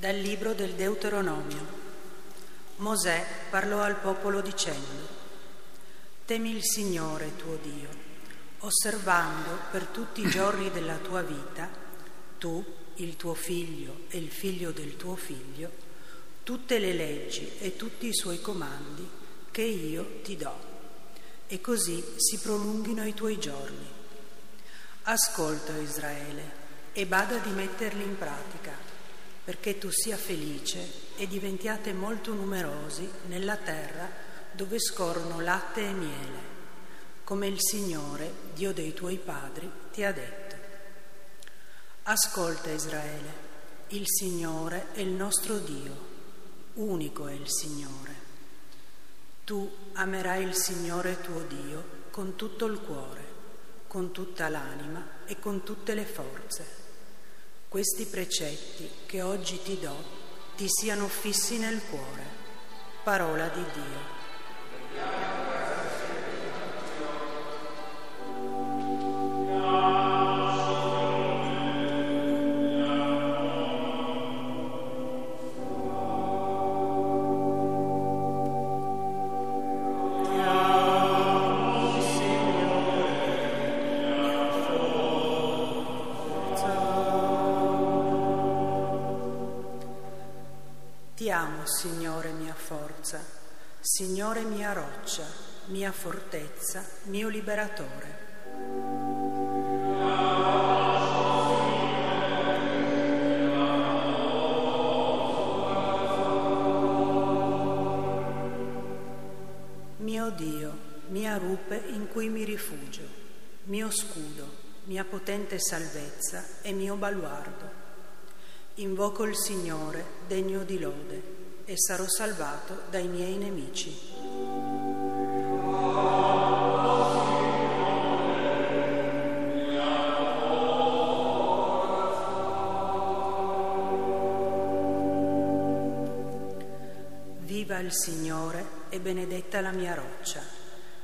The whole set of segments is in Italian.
Dal libro del Deuteronomio. Mosè parlò al popolo dicendo, Temi il Signore tuo Dio, osservando per tutti i giorni della tua vita, tu, il tuo figlio e il figlio del tuo figlio, tutte le leggi e tutti i suoi comandi che io ti do, e così si prolunghino i tuoi giorni. Ascolta Israele e bada di metterli in pratica perché tu sia felice e diventiate molto numerosi nella terra dove scorrono latte e miele, come il Signore, Dio dei tuoi padri, ti ha detto. Ascolta Israele, il Signore è il nostro Dio, unico è il Signore. Tu amerai il Signore tuo Dio con tutto il cuore, con tutta l'anima e con tutte le forze questi precetti che oggi ti do ti siano fissi nel cuore. Parola di Dio. Signore mia roccia, mia fortezza, mio liberatore. Mio Dio, mia rupe in cui mi rifugio, mio scudo, mia potente salvezza e mio baluardo. Invoco il Signore, degno di lode, e sarò salvato dai miei nemici. Viva il Signore e benedetta la mia roccia.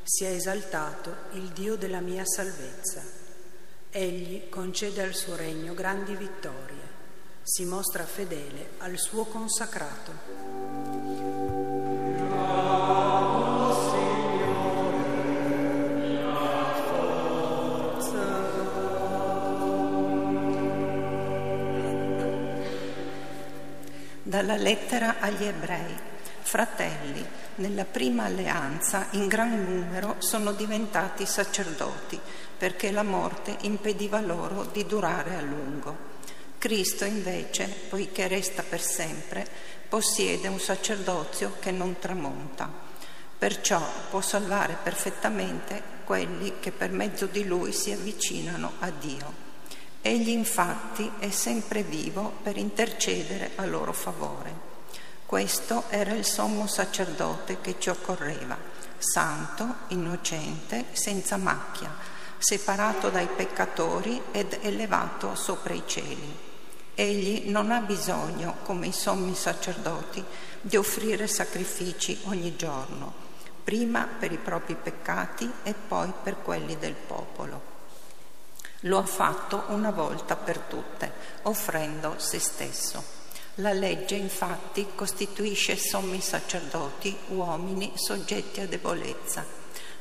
Sia esaltato il Dio della mia salvezza. Egli concede al suo regno grandi vittorie si mostra fedele al suo consacrato. Dalla lettera agli ebrei. Fratelli, nella prima alleanza in gran numero sono diventati sacerdoti perché la morte impediva loro di durare a lungo. Cristo invece, poiché resta per sempre, possiede un sacerdozio che non tramonta. Perciò può salvare perfettamente quelli che per mezzo di lui si avvicinano a Dio. Egli infatti è sempre vivo per intercedere a loro favore. Questo era il sommo sacerdote che ci occorreva, santo, innocente, senza macchia, separato dai peccatori ed elevato sopra i cieli. Egli non ha bisogno, come i sommi sacerdoti, di offrire sacrifici ogni giorno, prima per i propri peccati e poi per quelli del popolo. Lo ha fatto una volta per tutte, offrendo se stesso. La legge infatti costituisce sommi sacerdoti, uomini soggetti a debolezza,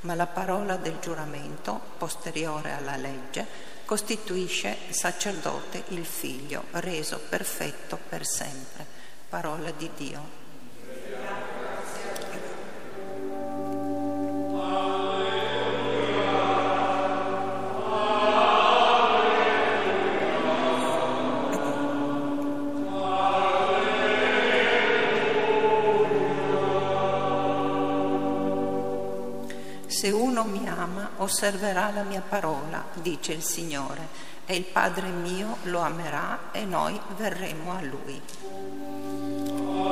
ma la parola del giuramento, posteriore alla legge, costituisce sacerdote il figlio, reso perfetto per sempre. Parola di Dio. Se uno mi ama, osserverà la mia parola, dice il Signore, e il Padre mio lo amerà e noi verremo a lui.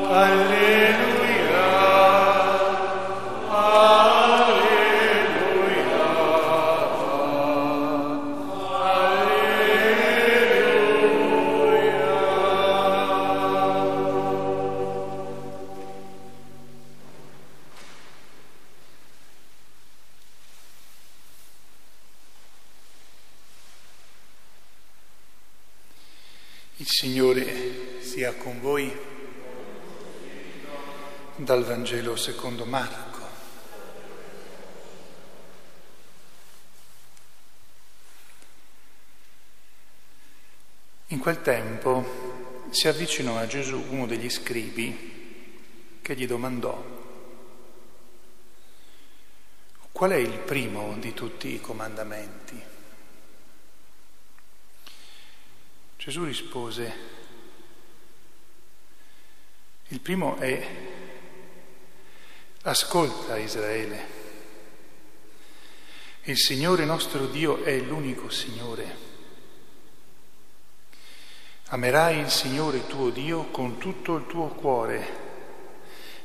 Alleluia. Alleluia. Il Signore sia con voi dal Vangelo secondo Marco. In quel tempo si avvicinò a Gesù uno degli scribi che gli domandò qual è il primo di tutti i comandamenti? Gesù rispose, il primo è, ascolta Israele, il Signore nostro Dio è l'unico Signore. Amerai il Signore tuo Dio con tutto il tuo cuore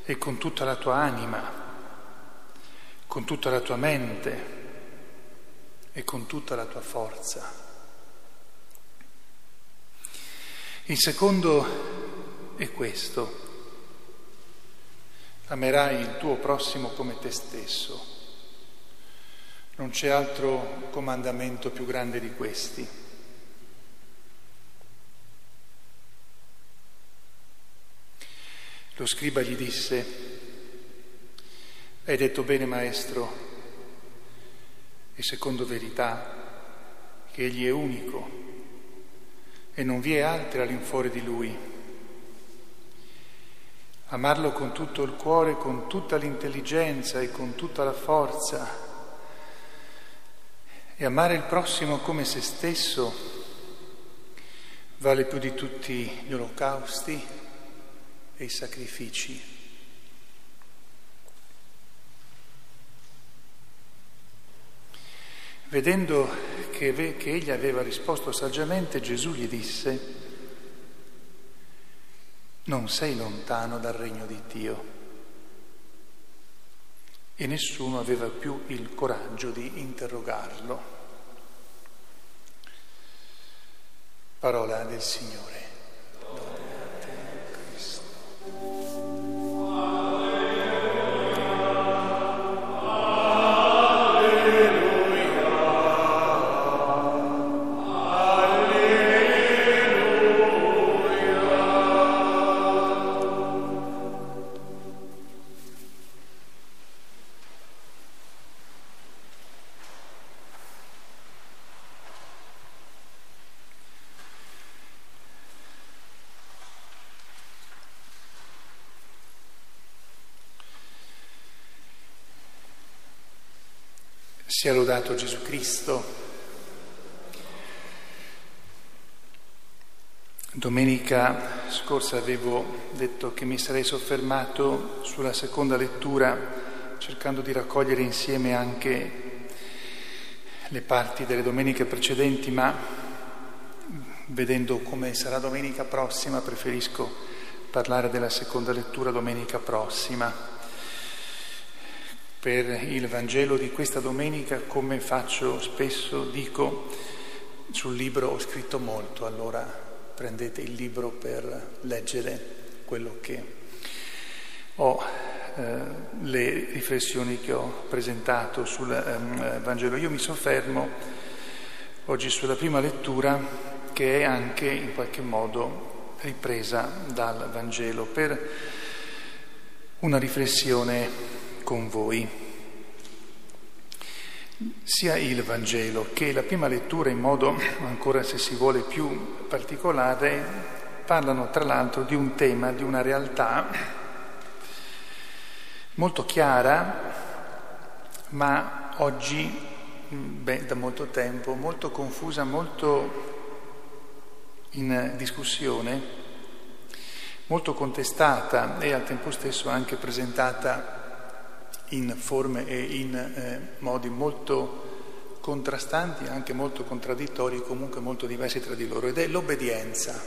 e con tutta la tua anima, con tutta la tua mente e con tutta la tua forza. Il secondo è questo. Amerai il tuo prossimo come te stesso. Non c'è altro comandamento più grande di questi. Lo scriba gli disse, hai detto bene maestro, e secondo verità, che egli è unico e non vi è altra all'infuori di Lui. Amarlo con tutto il cuore, con tutta l'intelligenza e con tutta la forza e amare il prossimo come se stesso vale più di tutti gli olocausti e i sacrifici. Vedendo che, che egli aveva risposto saggiamente, Gesù gli disse, non sei lontano dal regno di Dio. E nessuno aveva più il coraggio di interrogarlo. Parola del Signore. Sia lodato Gesù Cristo. Domenica scorsa avevo detto che mi sarei soffermato sulla seconda lettura cercando di raccogliere insieme anche le parti delle domeniche precedenti, ma vedendo come sarà domenica prossima preferisco parlare della seconda lettura domenica prossima per il Vangelo di questa domenica, come faccio spesso, dico, sul libro ho scritto molto, allora prendete il libro per leggere quello che ho, eh, le riflessioni che ho presentato sul eh, Vangelo. Io mi soffermo oggi sulla prima lettura che è anche in qualche modo ripresa dal Vangelo per una riflessione con voi. Sia il Vangelo che la prima lettura in modo ancora se si vuole più particolare parlano tra l'altro di un tema, di una realtà molto chiara, ma oggi, beh, da molto tempo, molto confusa, molto in discussione, molto contestata e al tempo stesso anche presentata in forme e in eh, modi molto contrastanti, anche molto contraddittori, comunque molto diversi tra di loro, ed è l'obbedienza.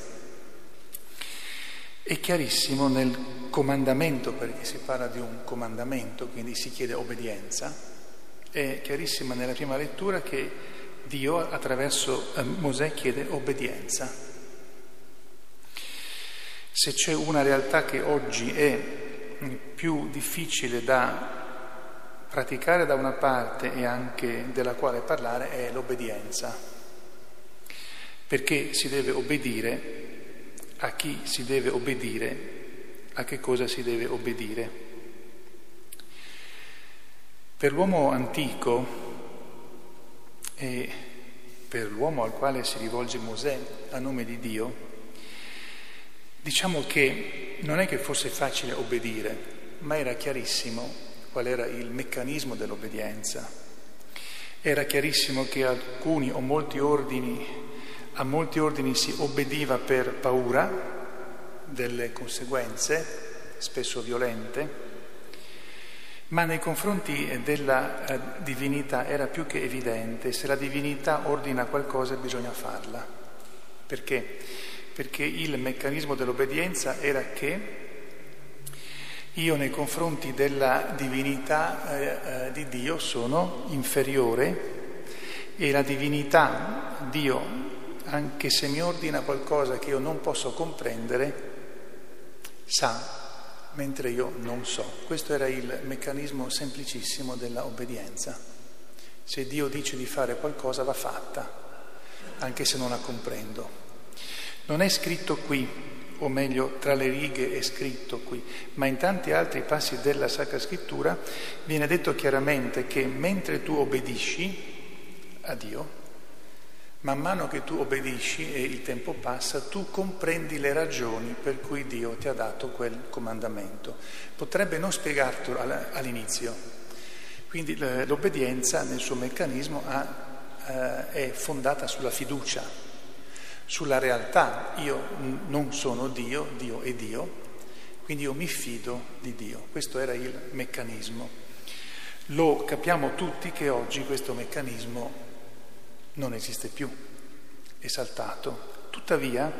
È chiarissimo nel comandamento, perché si parla di un comandamento, quindi si chiede obbedienza, è chiarissimo nella prima lettura che Dio attraverso eh, Mosè chiede obbedienza. Se c'è una realtà che oggi è più difficile da praticare da una parte e anche della quale parlare è l'obbedienza, perché si deve obbedire? A chi si deve obbedire, a che cosa si deve obbedire. Per l'uomo antico e per l'uomo al quale si rivolge Mosè a nome di Dio, diciamo che non è che fosse facile obbedire, ma era chiarissimo qual era il meccanismo dell'obbedienza. Era chiarissimo che alcuni o molti ordini, a molti ordini si obbediva per paura delle conseguenze, spesso violente, ma nei confronti della eh, divinità era più che evidente, se la divinità ordina qualcosa bisogna farla. Perché? Perché il meccanismo dell'obbedienza era che io nei confronti della divinità eh, eh, di Dio sono inferiore e la divinità, Dio, anche se mi ordina qualcosa che io non posso comprendere, sa, mentre io non so. Questo era il meccanismo semplicissimo della obbedienza. Se Dio dice di fare qualcosa va fatta, anche se non la comprendo. Non è scritto qui o meglio tra le righe è scritto qui, ma in tanti altri passi della Sacra Scrittura viene detto chiaramente che mentre tu obbedisci a Dio, man mano che tu obbedisci e il tempo passa, tu comprendi le ragioni per cui Dio ti ha dato quel comandamento. Potrebbe non spiegartelo all'inizio, quindi l'obbedienza nel suo meccanismo eh, è fondata sulla fiducia sulla realtà. Io non sono Dio, Dio è Dio, quindi io mi fido di Dio. Questo era il meccanismo. Lo capiamo tutti che oggi questo meccanismo non esiste più, è saltato. Tuttavia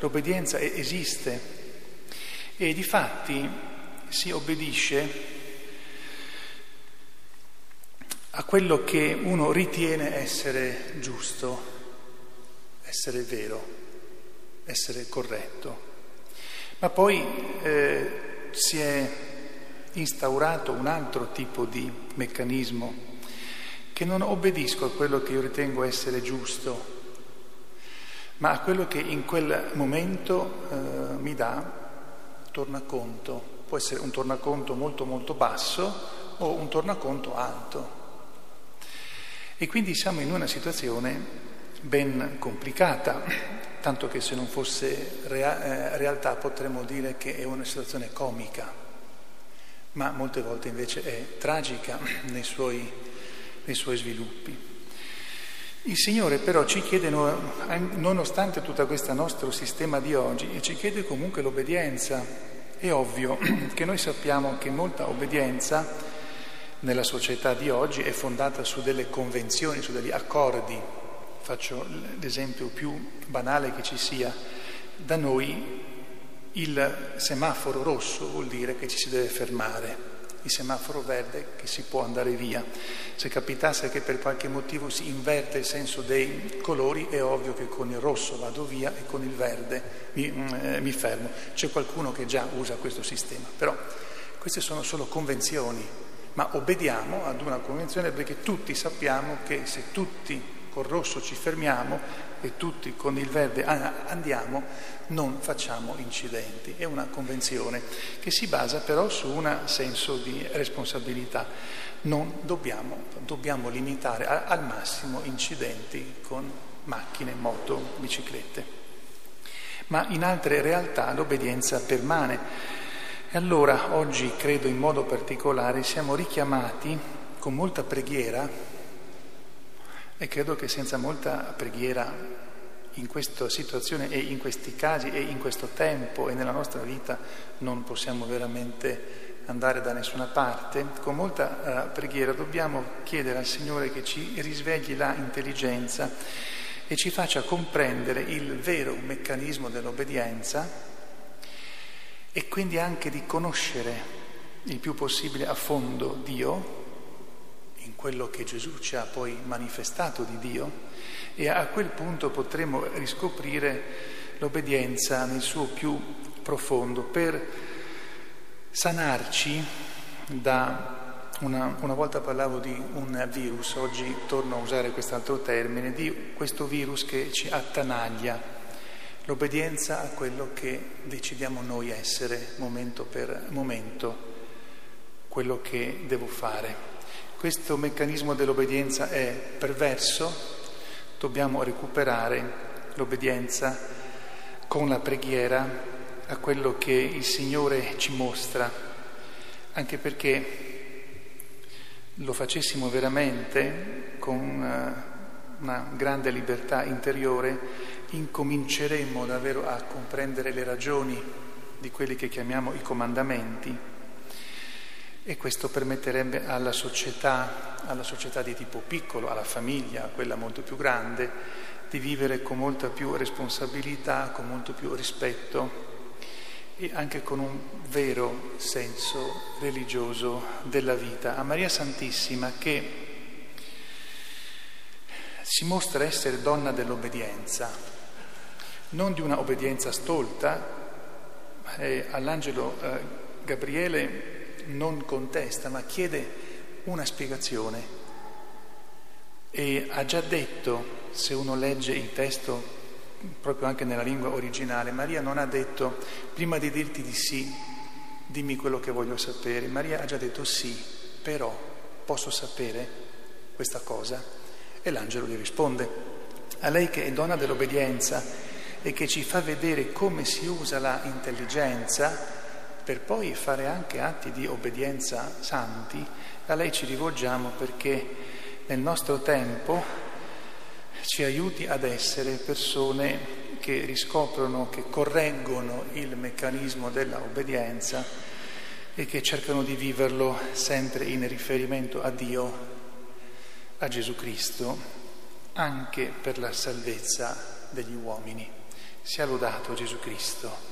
l'obbedienza esiste e di fatti si obbedisce a quello che uno ritiene essere giusto essere vero, essere corretto. Ma poi eh, si è instaurato un altro tipo di meccanismo che non obbedisco a quello che io ritengo essere giusto, ma a quello che in quel momento eh, mi dà tornaconto. Può essere un tornaconto molto molto basso o un tornaconto alto. E quindi siamo in una situazione ben complicata, tanto che se non fosse rea- eh, realtà potremmo dire che è una situazione comica, ma molte volte invece è tragica nei suoi, nei suoi sviluppi. Il Signore però ci chiede, nonostante tutto questo nostro sistema di oggi, ci chiede comunque l'obbedienza. È ovvio che noi sappiamo che molta obbedienza nella società di oggi è fondata su delle convenzioni, su degli accordi faccio l'esempio più banale che ci sia, da noi il semaforo rosso vuol dire che ci si deve fermare, il semaforo verde che si può andare via. Se capitasse che per qualche motivo si inverte il senso dei colori, è ovvio che con il rosso vado via e con il verde mi, mm, eh, mi fermo. C'è qualcuno che già usa questo sistema, però queste sono solo convenzioni, ma obbediamo ad una convenzione perché tutti sappiamo che se tutti col rosso ci fermiamo e tutti con il verde andiamo, non facciamo incidenti. È una convenzione che si basa però su un senso di responsabilità. Non dobbiamo, dobbiamo limitare al massimo incidenti con macchine, moto, biciclette. Ma in altre realtà l'obbedienza permane. E allora oggi credo in modo particolare siamo richiamati con molta preghiera e credo che senza molta preghiera in questa situazione e in questi casi e in questo tempo e nella nostra vita non possiamo veramente andare da nessuna parte. Con molta uh, preghiera dobbiamo chiedere al Signore che ci risvegli la intelligenza e ci faccia comprendere il vero meccanismo dell'obbedienza e quindi anche di conoscere il più possibile a fondo Dio in quello che Gesù ci ha poi manifestato di Dio e a quel punto potremo riscoprire l'obbedienza nel suo più profondo per sanarci da una, una, volta parlavo di un virus, oggi torno a usare quest'altro termine, di questo virus che ci attanaglia, l'obbedienza a quello che decidiamo noi essere momento per momento, quello che devo fare. Questo meccanismo dell'obbedienza è perverso, dobbiamo recuperare l'obbedienza con la preghiera a quello che il Signore ci mostra, anche perché lo facessimo veramente con eh, una grande libertà interiore, incominceremmo davvero a comprendere le ragioni di quelli che chiamiamo i comandamenti e questo permetterebbe alla società, alla società di tipo piccolo, alla famiglia, quella molto più grande, di vivere con molta più responsabilità, con molto più rispetto e anche con un vero senso religioso della vita. A Maria Santissima che si mostra essere donna dell'obbedienza, non di una obbedienza stolta, eh, all'angelo eh, Gabriele non contesta, ma chiede una spiegazione. E ha già detto, se uno legge il testo proprio anche nella lingua originale, Maria non ha detto prima di dirti di sì, dimmi quello che voglio sapere. Maria ha già detto sì, però posso sapere questa cosa? E l'angelo gli risponde. A lei che è donna dell'obbedienza e che ci fa vedere come si usa la intelligenza per poi fare anche atti di obbedienza santi, a lei ci rivolgiamo perché nel nostro tempo ci aiuti ad essere persone che riscoprono, che correggono il meccanismo della obbedienza e che cercano di viverlo sempre in riferimento a Dio, a Gesù Cristo, anche per la salvezza degli uomini. Sia lodato Gesù Cristo.